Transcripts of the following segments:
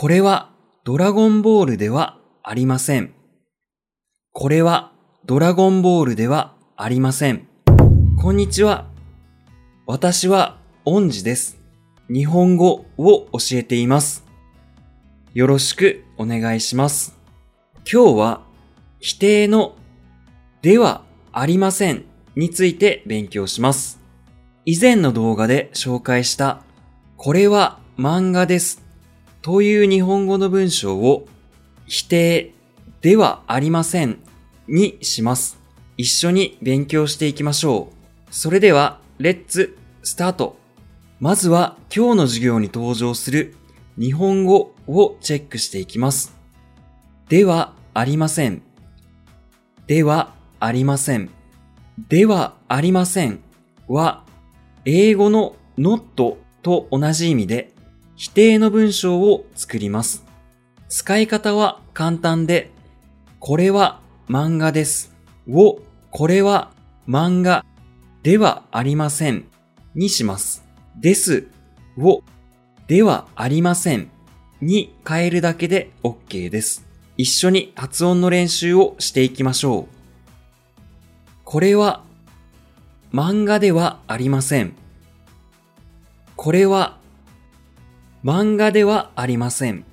これはドラゴンボールではありません。これはドラゴンボールではありません。こんにちは。私は恩師です。日本語を教えています。よろしくお願いします。今日は否定のではありませんについて勉強します。以前の動画で紹介したこれは漫画ですという日本語の文章を否定ではありませんにします。一緒に勉強していきましょう。それでは、レッツスタート。まずは今日の授業に登場する日本語をチェックしていきます。ではありません。ではありません。ではありませんは、英語の not と同じ意味で否定の文章を作ります。使い方は簡単で、これは漫画です。を、これは漫画ではありませんにします。ですを、ではありませんに変えるだけで OK です。一緒に発音の練習をしていきましょう。これは漫画ではありません。これは漫画ではありません。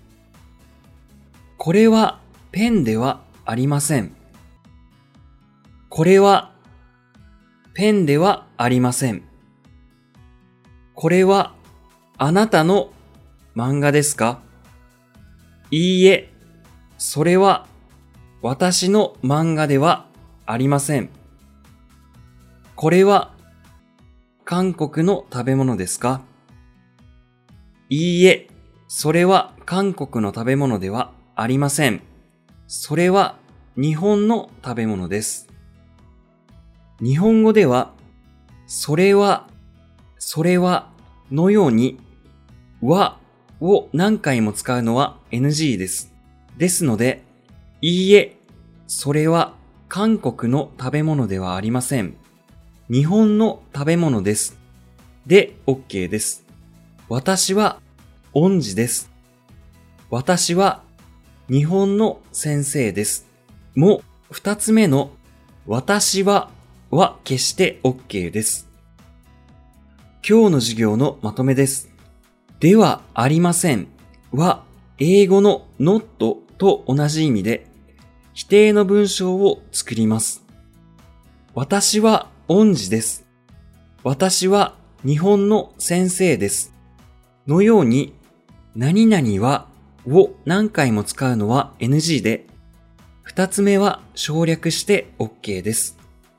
これはペンではありません。これはペンではありません。これはあなたの漫画ですか？いいえ、それは私の漫画ではありません。これは韓国の食べ物ですか？いいえ、それは韓国の食べ物ではありません。それは日本の食べ物です。日本語では、それは、それはのように、はを何回も使うのは NG です。ですので、いいえ、それは韓国の食べ物ではありません。日本の食べ物です。で OK です。私は恩師です。私は日本の先生です。もう二つ目の私はは決して OK です。今日の授業のまとめです。ではありませんは英語の not と同じ意味で否定の文章を作ります。私は恩師です。私は日本の先生です。のように、何々はを何回も使うのは NG で、二つ目は省略して OK です。